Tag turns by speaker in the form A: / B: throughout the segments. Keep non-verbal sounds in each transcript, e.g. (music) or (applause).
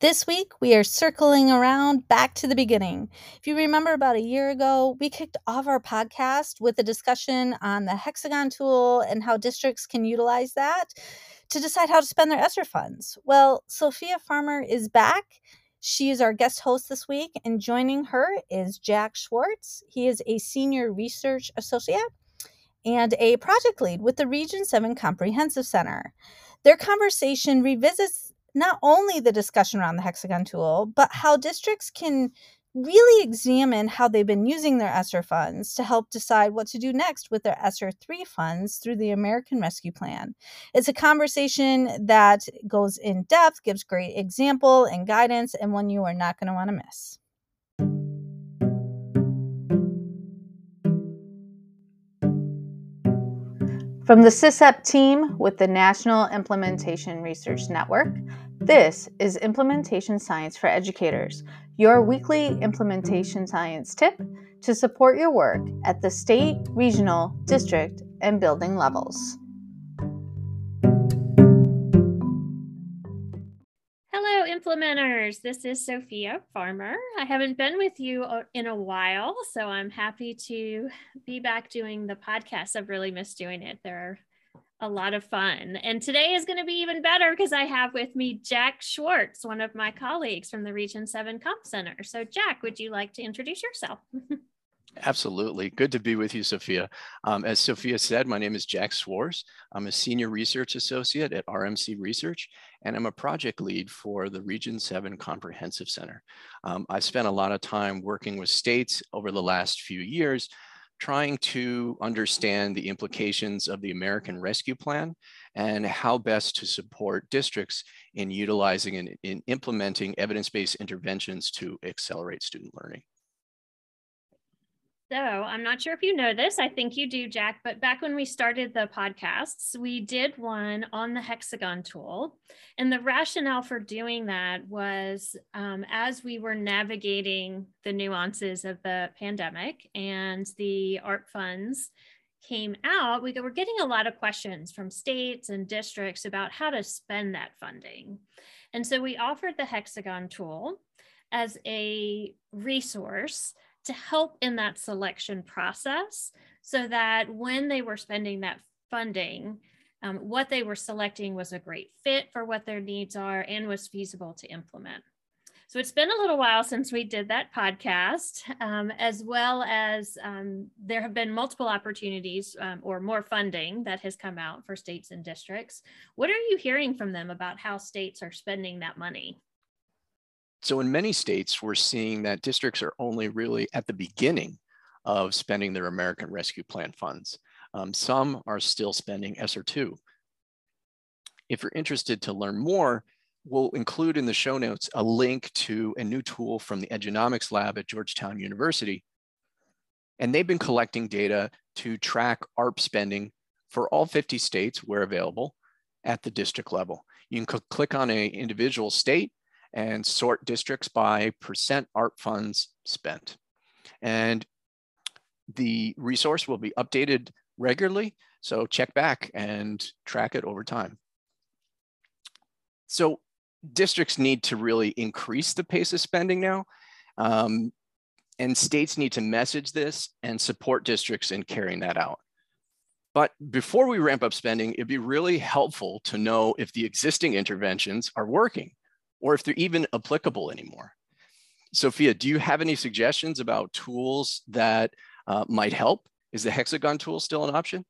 A: This week, we are circling around back to the beginning. If you remember about a year ago, we kicked off our podcast with a discussion on the hexagon tool and how districts can utilize that to decide how to spend their ESSER funds. Well, Sophia Farmer is back. She is our guest host this week, and joining her is Jack Schwartz. He is a senior research associate and a project lead with the Region 7 Comprehensive Center. Their conversation revisits not only the discussion around the hexagon tool, but how districts can really examine how they've been using their ESSER funds to help decide what to do next with their ESSER 3 funds through the American Rescue Plan. It's a conversation that goes in depth, gives great example and guidance, and one you are not going to want to miss. From the SISEP team with the National Implementation Research Network, this is Implementation Science for Educators, your weekly implementation science tip to support your work at the state, regional, district, and building levels.
B: Implementers. This is Sophia Farmer. I haven't been with you uh, in a while, so I'm happy to be back doing the podcast. I've really missed doing it. They're a lot of fun. And today is going to be even better because I have with me Jack Schwartz, one of my colleagues from the Region 7 Comp Center. So, Jack, would you like to introduce yourself? (laughs)
C: Absolutely. Good to be with you, Sophia. Um, as Sophia said, my name is Jack Schwartz. I'm a senior research associate at RMC Research, and I'm a project lead for the Region 7 Comprehensive Center. Um, I've spent a lot of time working with states over the last few years, trying to understand the implications of the American Rescue Plan and how best to support districts in utilizing and in implementing evidence-based interventions to accelerate student learning.
B: So I'm not sure if you know this. I think you do, Jack. But back when we started the podcasts, we did one on the hexagon tool. And the rationale for doing that was um, as we were navigating the nuances of the pandemic and the ARP funds came out, we were getting a lot of questions from states and districts about how to spend that funding. And so we offered the hexagon tool as a resource to help in that selection process so that when they were spending that funding, um, what they were selecting was a great fit for what their needs are and was feasible to implement. So it's been a little while since we did that podcast, um, as well as um, there have been multiple opportunities um, or more funding that has come out for states and districts. What are you hearing from them about how states are spending that money?
C: So in many states, we're seeing that districts are only really at the beginning of spending their American Rescue Plan funds. Um, some are still spending ESSER 2. If you're interested to learn more, we'll include in the show notes a link to a new tool from the Edunomics Lab at Georgetown University. And they've been collecting data to track ARP spending for all 50 states where available at the district level. You can click on an individual state and sort districts by percent ARP funds spent. And the resource will be updated regularly, so check back and track it over time. So districts need to really increase the pace of spending now. Um, and states need to message this and support districts in carrying that out. But before we ramp up spending, it'd be really helpful to know if the existing interventions are working or if they're even applicable anymore. Sophia, do you have any suggestions about tools that uh, might help? Is the hexagon tool still an option?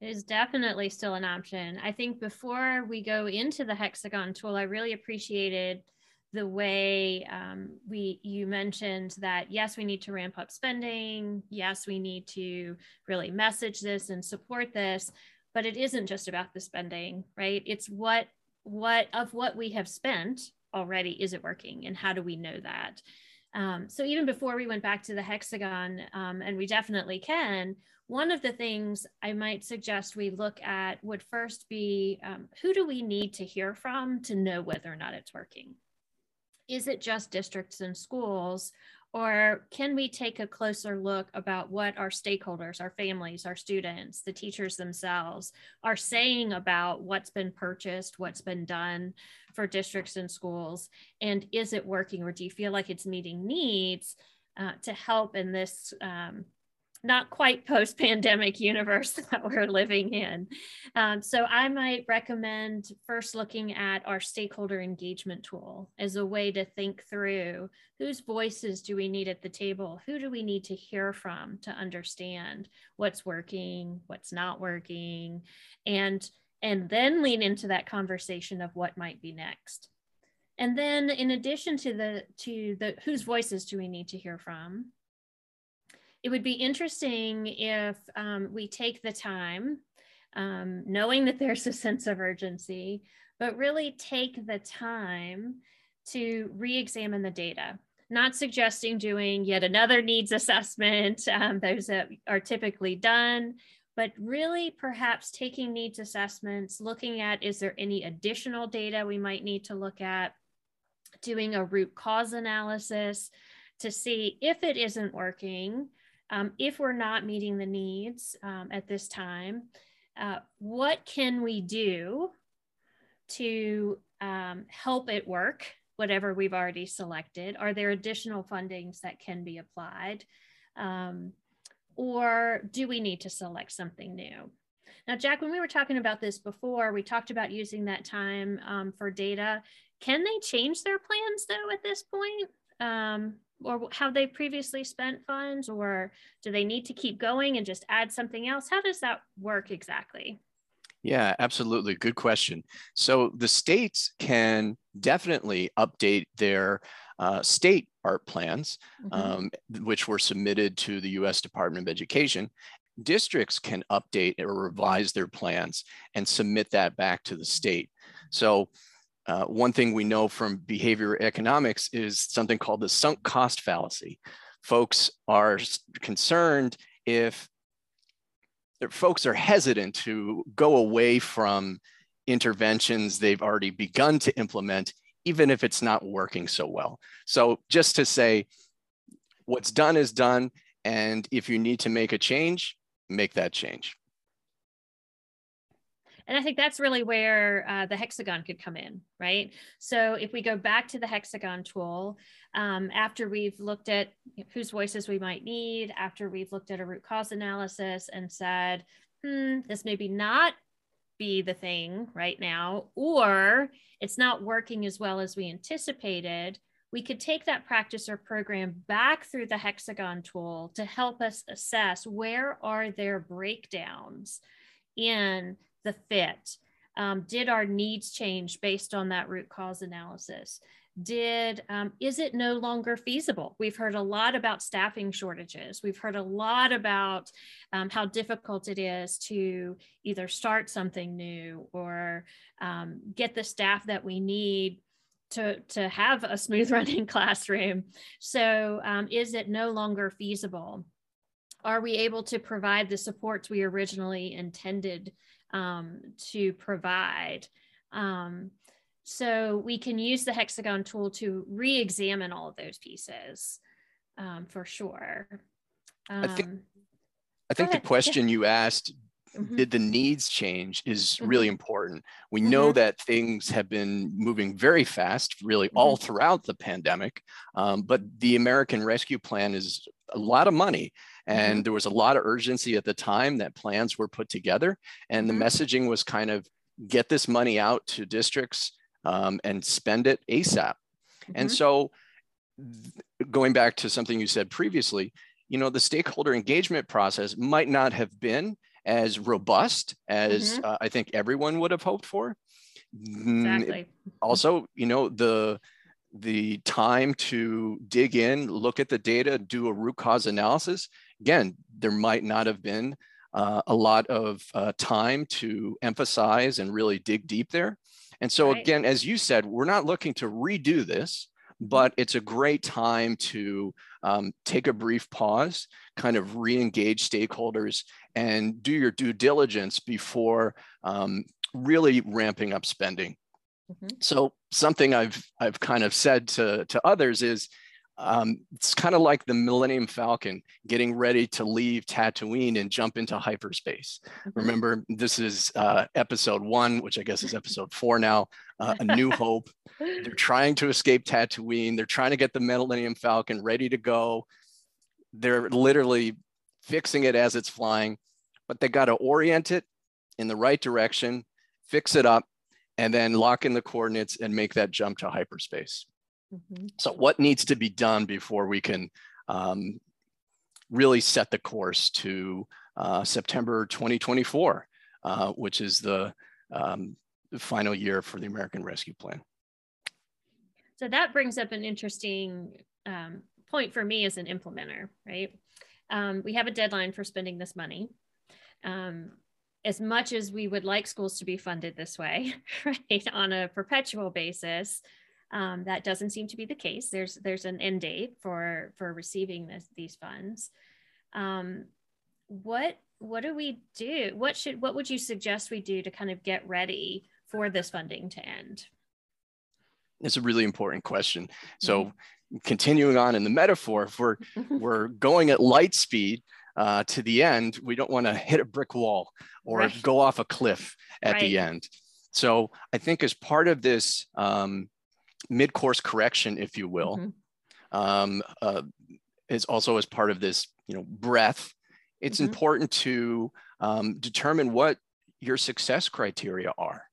B: It is definitely still an option. I think before we go into the hexagon tool, I really appreciated the way um, we you mentioned that yes we need to ramp up spending yes we need to really message this and support this but it isn't just about the spending right it's what what of what we have spent already is it working and how do we know that um, so even before we went back to the hexagon um, and we definitely can one of the things i might suggest we look at would first be um, who do we need to hear from to know whether or not it's working is it just districts and schools? Or can we take a closer look about what our stakeholders, our families, our students, the teachers themselves are saying about what's been purchased, what's been done for districts and schools? And is it working or do you feel like it's meeting needs uh, to help in this um, not quite post pandemic universe (laughs) that we're living in. Um, so I might recommend first looking at our stakeholder engagement tool as a way to think through whose voices do we need at the table? Who do we need to hear from to understand what's working, what's not working, and and then lean into that conversation of what might be next. And then in addition to the to the whose voices do we need to hear from? It would be interesting if um, we take the time, um, knowing that there's a sense of urgency, but really take the time to re examine the data. Not suggesting doing yet another needs assessment, (laughs) um, those that are typically done, but really perhaps taking needs assessments, looking at is there any additional data we might need to look at, doing a root cause analysis to see if it isn't working, um, if we're not meeting the needs um, at this time, uh, what can we do to um, help it work, whatever we've already selected? Are there additional fundings that can be applied? Um, or do we need to select something new? Now, Jack, when we were talking about this before, we talked about using that time um, for data. Can they change their plans though at this point? Or have they previously spent funds or do they need to keep going and just add something else? How does that work exactly?
C: Yeah absolutely. Good question. So the states can definitely update their uh, state ARP plans mm-hmm. um, which were submitted to the u.s department of education. Districts can update or revise their plans and submit that back to the state. So uh, one thing we know from behavior economics is something called the sunk cost fallacy. Folks are concerned if folks are hesitant to go away from interventions they've already begun to implement, even if it's not working so well. So just to say, what's done is done. And if you need to make a change, make that change.
B: And I think that's really where uh, the hexagon could come in, right? So if we go back to the hexagon tool, um, after we've looked at whose voices we might need, after we've looked at a root cause analysis and said, hmm, this maybe not be the thing right now, or it's not working as well as we anticipated, we could take that practice or program back through the hexagon tool to help us assess where are there breakdowns in the fit? Um, did our needs change based on that root cause analysis? Did um, is it no longer feasible? We've heard a lot about staffing shortages. We've heard a lot about um, how difficult it is to either start something new or um, get the staff that we need to, to have a smooth (laughs) running classroom. So, um, is it no longer feasible? Are we able to provide the supports we originally intended um, to provide. Um, so we can use the hexagon tool to re-examine all of those pieces um, for sure.
C: I think, um, I think the question yeah. you asked, mm-hmm. did the needs change is mm-hmm. really important. We mm-hmm. know that things have been moving very fast, really all mm-hmm. throughout the pandemic, um, but the American Rescue Plan is a lot of money and mm-hmm. there was a lot of urgency at the time that plans were put together. And the mm-hmm. messaging was kind of get this money out to districts um, and spend it ASAP. And so, going back to something you said previously, you know, the stakeholder engagement process might not have been as robust as mm-hmm. uh, I think everyone would have hoped for.
B: Mm, exactly.
C: Also, you know, the the time to dig in, look at the data, do a root cause analysis again, there might not have been uh, a lot of uh, time to emphasize and really dig deep there. And so, right. again, as you said, we're not looking to redo this, but it's a great time to um, take a brief pause, kind of re engage stakeholders, and do your due diligence before um, really ramping up spending. Mm-hmm. So something I've I've kind of said to to others is um, it's kind of like the Millennium Falcon getting ready to leave Tatooine and jump into hyperspace. Mm-hmm. Remember, this is uh, episode one, which I guess is episode four now, uh, A New (laughs) Hope. They're trying to escape Tatooine. They're trying to get the Millennium Falcon ready to go. They're literally fixing it as it's flying, but they got to orient it in the right direction, fix it up, and then lock in the coordinates and make that jump to hyperspace. Mm-hmm. So what needs to be done before we can um, really set the course to uh, September 2024, uh, which is the, um, final year for the American Rescue Plan.
B: So that brings up an interesting um, point for me as an implementer, right? Um, we have a deadline for spending this money. Um, as much as we would like schools to be funded this way, (laughs) right, on a perpetual basis, um, that doesn't seem to be the case. There's there's an end date for for receiving this, these funds. Um, what what do we do? What should what would you suggest we do to kind of get ready for this funding to end?
C: It's a really important question. So, mm-hmm. continuing on in the metaphor, if we're (laughs) we're going at light speed uh, to the end, we don't want to hit a brick wall or right. go off a cliff at right. the end. So, I think as part of this um, mid-course correction, if you will, mm-hmm. um, uh, is also as part of this, you know, breath. It's mm-hmm. important to um, determine what your success criteria are,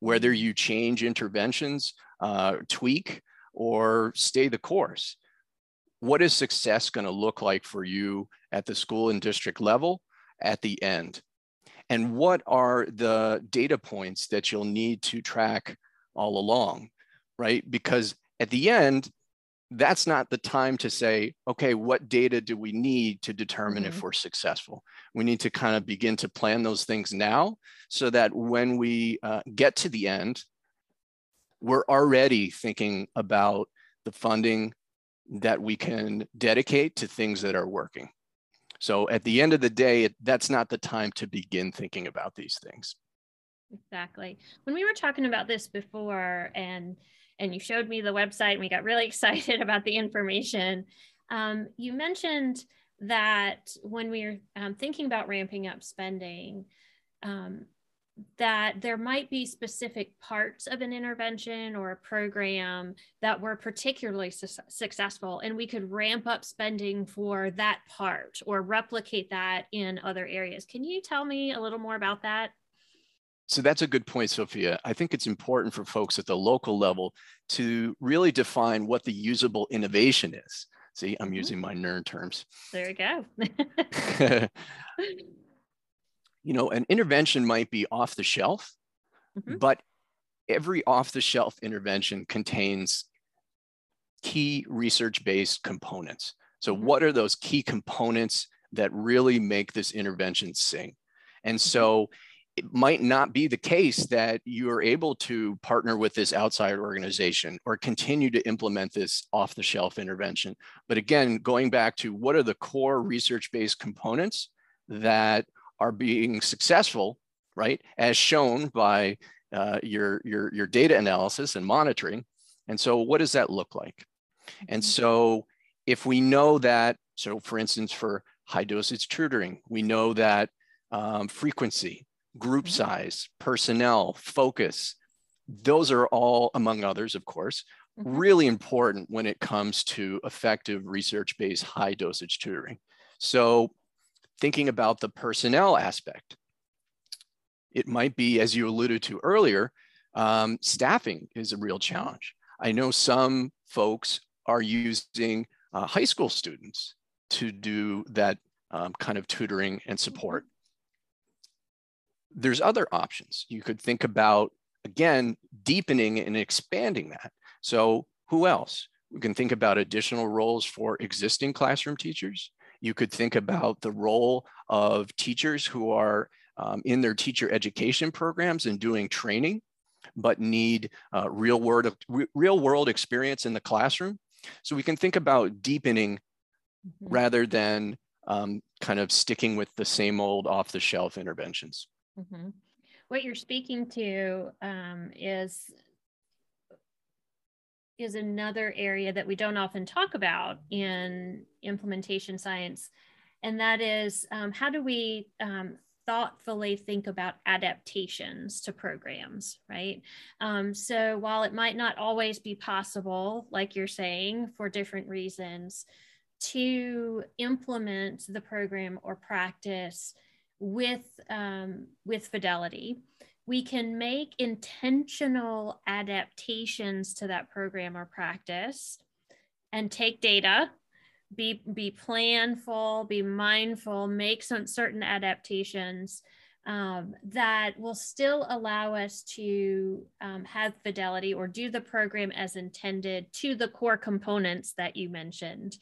C: whether mm-hmm. you change interventions, uh, tweak, or stay the course. What is success going to look like for you at the school and district level at the end? And what are the data points that you'll need to track all along? Right? Because at the end, that's not the time to say, okay, what data do we need to determine mm-hmm. if we're successful? We need to kind of begin to plan those things now so that when we uh, get to the end, we're already thinking about the funding that we can dedicate to things that are working. So at the end of the day, it, that's not the time to begin thinking about these things.
B: Exactly. When we were talking about this before and and you showed me the website and we got really (laughs) excited about the information. Um, you mentioned that when we are um, thinking about ramping up spending, um, that there might be specific parts of an intervention or a program that were particularly su- successful, and we could ramp up spending for that part or replicate that in other areas. Can you tell me a little more about that?
C: So that's a good point, Sophia. I think it's important for folks at the local level to really define what the usable innovation is. See, I'm mm-hmm. using my NIRN terms.
B: There you go. (laughs)
C: you know, an intervention might be off the shelf, mm-hmm. but every off the shelf intervention contains key research based components. So, mm-hmm. what are those key components that really make this intervention sing? And mm-hmm. so, it might not be the case that you are able to partner with this outside organization or continue to implement this off the shelf intervention. But again, going back to what are the core research based components that are being successful, right? As shown by uh, your, your, your data analysis and monitoring. And so, what does that look like? And mm-hmm. so, if we know that, so for instance, for high dosage tutoring, we know that um, frequency group mm-hmm. size, personnel, focus. Those are all, among others, of course, mm-hmm. really important when it comes to effective research based high dosage tutoring. So, thinking about the personnel aspect, it might be, as you alluded to earlier, um, staffing is a real mm-hmm. challenge. I know some folks are using uh, high school students to do that um, kind of tutoring and support there's other options. You could think about, again, deepening and expanding that. So who else? We can think about additional roles for existing classroom teachers. You could think about the role of teachers who are um, in their teacher education programs and doing training, but need uh, real, world, real world experience in the classroom. So we can think about deepening mm-hmm. rather than um, kind of sticking with the same old off the shelf interventions.
B: Mm-hmm. What you're speaking to um, is is another area that we don't often talk about in implementation science. And that is um, how do we um, thoughtfully think about adaptations to programs, right? Um, so while it might not always be possible, like you're saying, for different reasons, to implement the program or practice with um, with fidelity. We can make intentional adaptations to that program or practice and take data be be planful be mindful make some certain adaptations um, that will still allow us to um, have fidelity or do the program as intended to the core components that you mentioned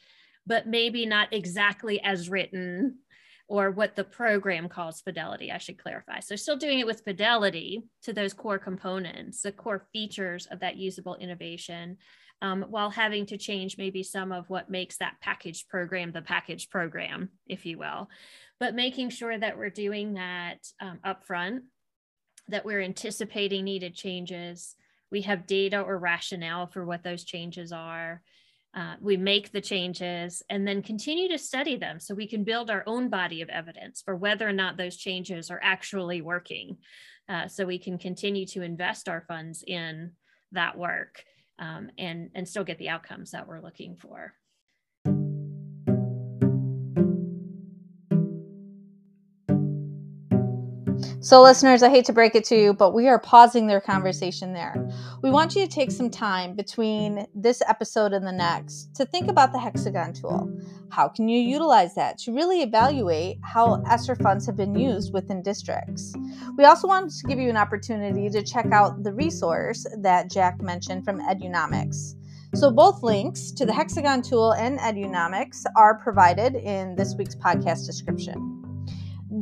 B: but maybe not exactly as written or what the program calls fidelity, I should clarify. So, still doing it with fidelity to those core components, the core features of that usable innovation, um, while having to change maybe some of what makes that package program the package program, if you will. But making sure that we're doing that um, upfront, that we're anticipating needed changes, we have data or rationale for what those changes are uh, we make the changes and then continue to study them so we can build our own body of evidence for whether or not those changes are actually working. Uh, so we can continue to invest our funds in that work um, and, and still get the outcomes that we're looking for.
A: So, listeners, I hate to break it to you, mm. but we are pausing their mm. conversation there. We want you to take some time between this episode and the next to think about the hexagon tool. How can you utilize that to really evaluate how ESSER funds have been used within districts? We also wanted to give you an opportunity to check out the resource that Jack mentioned from Edunomics. So, both links to the Hexagon tool and Edunomics are provided in this week's podcast description.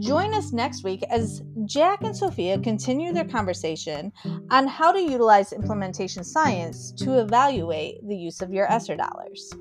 A: Join us next week as Jack and Sophia continue their conversation on how to utilize implementation science to evaluate the use of your ESSER dollars.